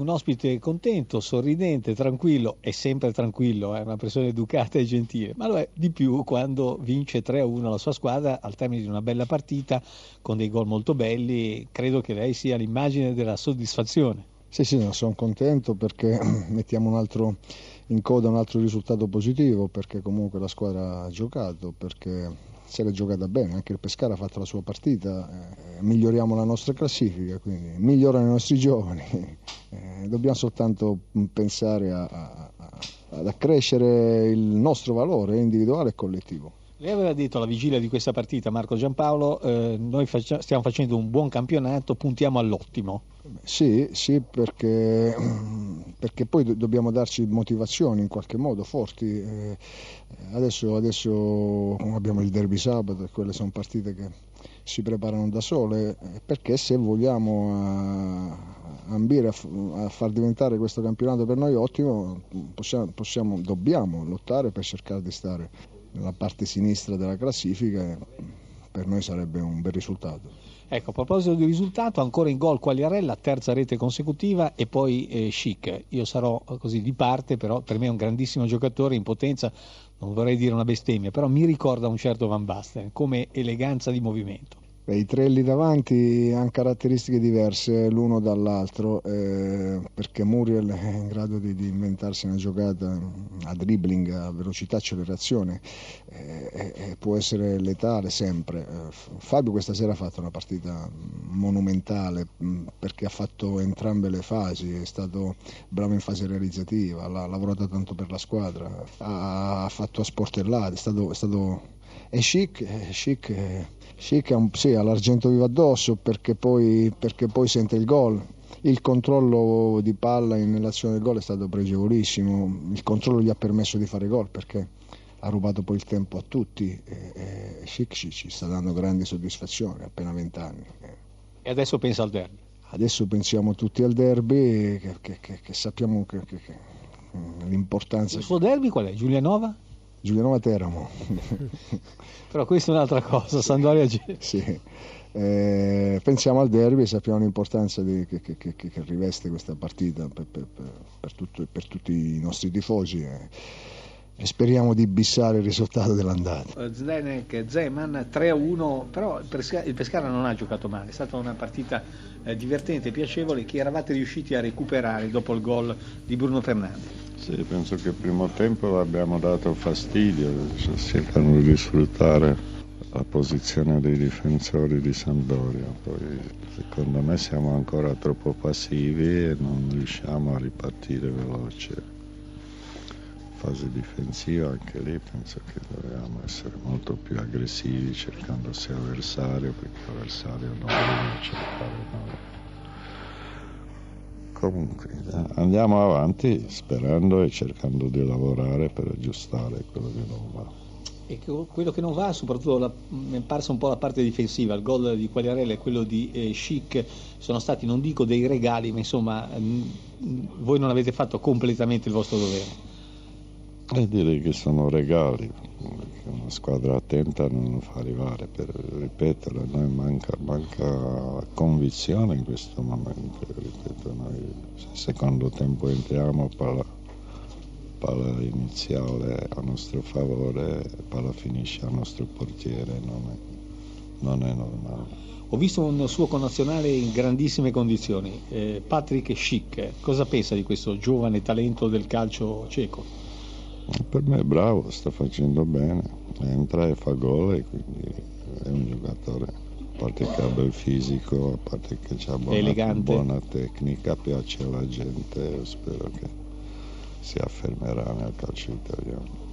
Un ospite contento, sorridente, tranquillo, è sempre tranquillo, è una persona educata e gentile, ma lo è di più quando vince 3-1 la sua squadra al termine di una bella partita con dei gol molto belli. Credo che lei sia l'immagine della soddisfazione. Sì, sì, sono contento perché mettiamo un altro, in coda un altro risultato positivo, perché comunque la squadra ha giocato, perché se l'è giocata bene, anche il Pescara ha fatto la sua partita, eh, miglioriamo la nostra classifica, quindi migliorano i nostri giovani, eh, dobbiamo soltanto pensare a, a, ad accrescere il nostro valore individuale e collettivo. Lei aveva detto alla vigilia di questa partita, Marco Giampaolo, eh, noi faccia, stiamo facendo un buon campionato, puntiamo all'ottimo. Sì, sì perché, perché, poi dobbiamo darci motivazioni in qualche modo forti. Eh, adesso, adesso, abbiamo il derby sabato e quelle sono partite che si preparano da sole, eh, perché se vogliamo ambire a, a, far diventare questo campionato per noi ottimo, possiamo, possiamo, dobbiamo lottare per cercare di stare nella parte sinistra della classifica per noi sarebbe un bel risultato. Ecco, a proposito di risultato, ancora in gol Quagliarella, terza rete consecutiva e poi eh, Chic. Io sarò così di parte, però per me è un grandissimo giocatore in potenza, non vorrei dire una bestemmia, però mi ricorda un certo Van Basten come eleganza di movimento. Beh, I tre lì davanti hanno caratteristiche diverse l'uno dall'altro eh, perché Muriel è in grado di, di, inventarsi una giocata a dribbling, a velocità, accelerazione eh, eh, può essere letale sempre. Eh, Fabio questa sera ha fatto una partita monumentale mm, perché ha fatto entrambe le fasi, è stato bravo in fase realizzativa, ha lavorato tanto per la squadra, ha, ha fatto a sportellate, è stato, è stato è chic, è chic, è chic un, sì, ha l'argento vivo addosso perché poi, perché poi sente il gol. Il controllo di palla nell'azione del gol è stato pregevolissimo, il controllo gli ha permesso di fare gol perché ha rubato poi il tempo a tutti e, e Chic ci sta dando grandi soddisfazioni, appena 20 anni. E adesso pensa al derby? Adesso pensiamo tutti al derby, che, che, che, che sappiamo l'importanza. Il suo derby qual è? Giulianova? Giulianova Teramo. Però questa è un'altra cosa, Sandoria G. sì. Eh, pensiamo al derby e sappiamo l'importanza di, che, che, che, che, riveste questa partita per, per, per, tutto, per tutti i nostri tifosi. Eh e speriamo di bissare il risultato dell'andata. Eh, Zdenek, Zeman 3-1, però il Pescara non ha giocato male, è stata una partita eh, divertente piacevole che eravate riusciti a recuperare dopo il gol di Bruno Fernandes. Sì, penso che il primo tempo abbiamo dato fastidio, cercando di sfruttare la posizione dei difensori di Sampdoria, poi secondo me siamo ancora troppo passivi e non riusciamo a ripartire veloce fase difensiva anche lì penso che dobbiamo essere molto più aggressivi cercando sia avversario perché l'avversario non deve cercare noi. Comunque andiamo avanti sperando e cercando di lavorare per aggiustare quello che non va. E quello che non va, soprattutto la, mi è parsa un po' la parte difensiva, il gol di Quagliarella e quello di eh, Chic sono stati, non dico dei regali, ma insomma mh, voi non avete fatto completamente il vostro dovere. E direi che sono regali, una squadra attenta non fa arrivare, per a noi manca, manca convinzione in questo momento, ripeto, noi secondo tempo entriamo, palla, palla iniziale a nostro favore, palla finisce a nostro portiere, non è, non è normale. Ho visto un suo connazionale in grandissime condizioni, eh, Patrick Schick, cosa pensa di questo giovane talento del calcio ceco? Per me è bravo, sta facendo bene, entra e fa gol e quindi è un giocatore, a parte che ha bel fisico, a parte che ha buona, buona tecnica, piace alla gente, spero che si affermerà nel calcio italiano.